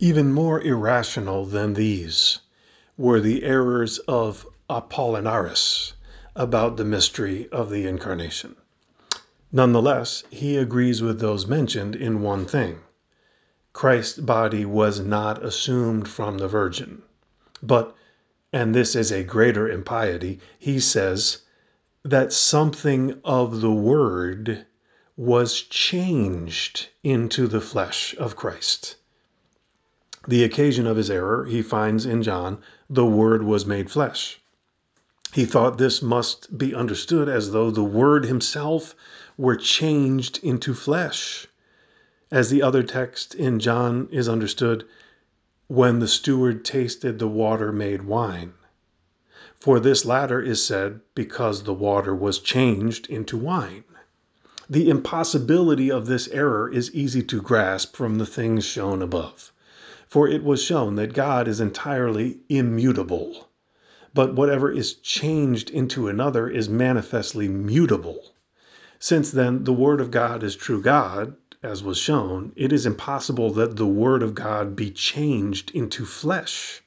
Even more irrational than these were the errors of Apollinaris about the mystery of the Incarnation. Nonetheless, he agrees with those mentioned in one thing Christ's body was not assumed from the Virgin. But, and this is a greater impiety, he says that something of the Word was changed into the flesh of Christ. The occasion of his error he finds in John, the Word was made flesh. He thought this must be understood as though the Word himself were changed into flesh. As the other text in John is understood, when the steward tasted the water made wine. For this latter is said because the water was changed into wine. The impossibility of this error is easy to grasp from the things shown above. For it was shown that God is entirely immutable. But whatever is changed into another is manifestly mutable. Since then the Word of God is true God, as was shown, it is impossible that the Word of God be changed into flesh.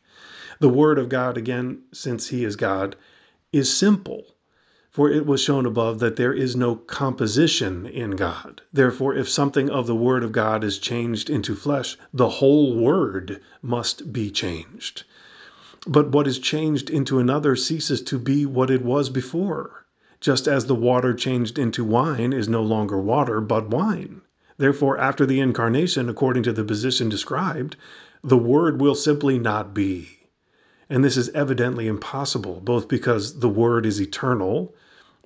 The Word of God, again, since He is God, is simple. For it was shown above that there is no composition in God. Therefore, if something of the Word of God is changed into flesh, the whole Word must be changed. But what is changed into another ceases to be what it was before, just as the water changed into wine is no longer water, but wine. Therefore, after the incarnation, according to the position described, the Word will simply not be. And this is evidently impossible, both because the Word is eternal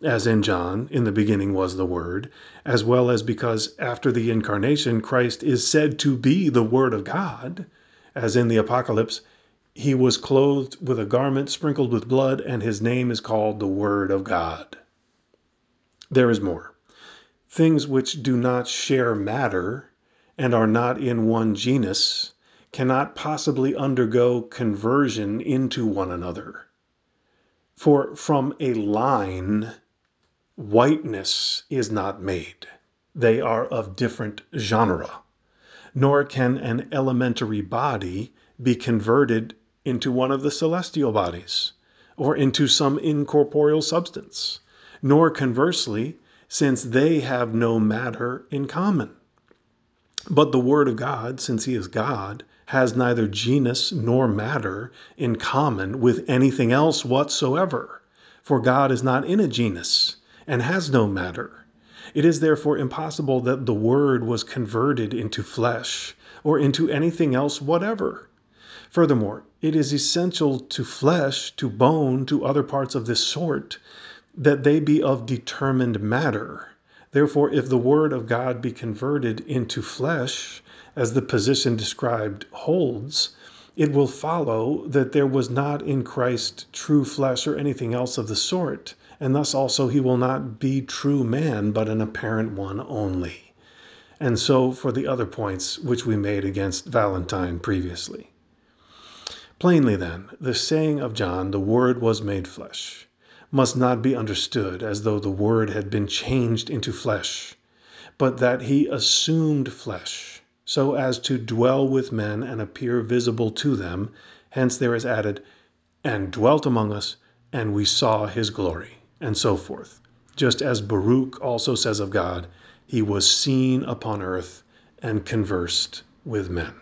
as in John, in the beginning was the Word, as well as because after the incarnation, Christ is said to be the Word of God, as in the Apocalypse, he was clothed with a garment sprinkled with blood, and his name is called the Word of God. There is more. Things which do not share matter and are not in one genus cannot possibly undergo conversion into one another. For from a line whiteness is not made. They are of different genre. Nor can an elementary body be converted into one of the celestial bodies, or into some incorporeal substance, nor conversely, since they have no matter in common. But the Word of God, since He is God, has neither genus nor matter in common with anything else whatsoever. For God is not in a genus and has no matter. It is therefore impossible that the Word was converted into flesh or into anything else whatever. Furthermore, it is essential to flesh, to bone, to other parts of this sort, that they be of determined matter. Therefore, if the Word of God be converted into flesh, as the position described holds, it will follow that there was not in Christ true flesh or anything else of the sort and thus also he will not be true man, but an apparent one only. And so for the other points which we made against Valentine previously. Plainly, then, the saying of John, the Word was made flesh, must not be understood as though the Word had been changed into flesh, but that he assumed flesh, so as to dwell with men and appear visible to them. Hence there is added, and dwelt among us, and we saw his glory and so forth. Just as Baruch also says of God, he was seen upon earth and conversed with men.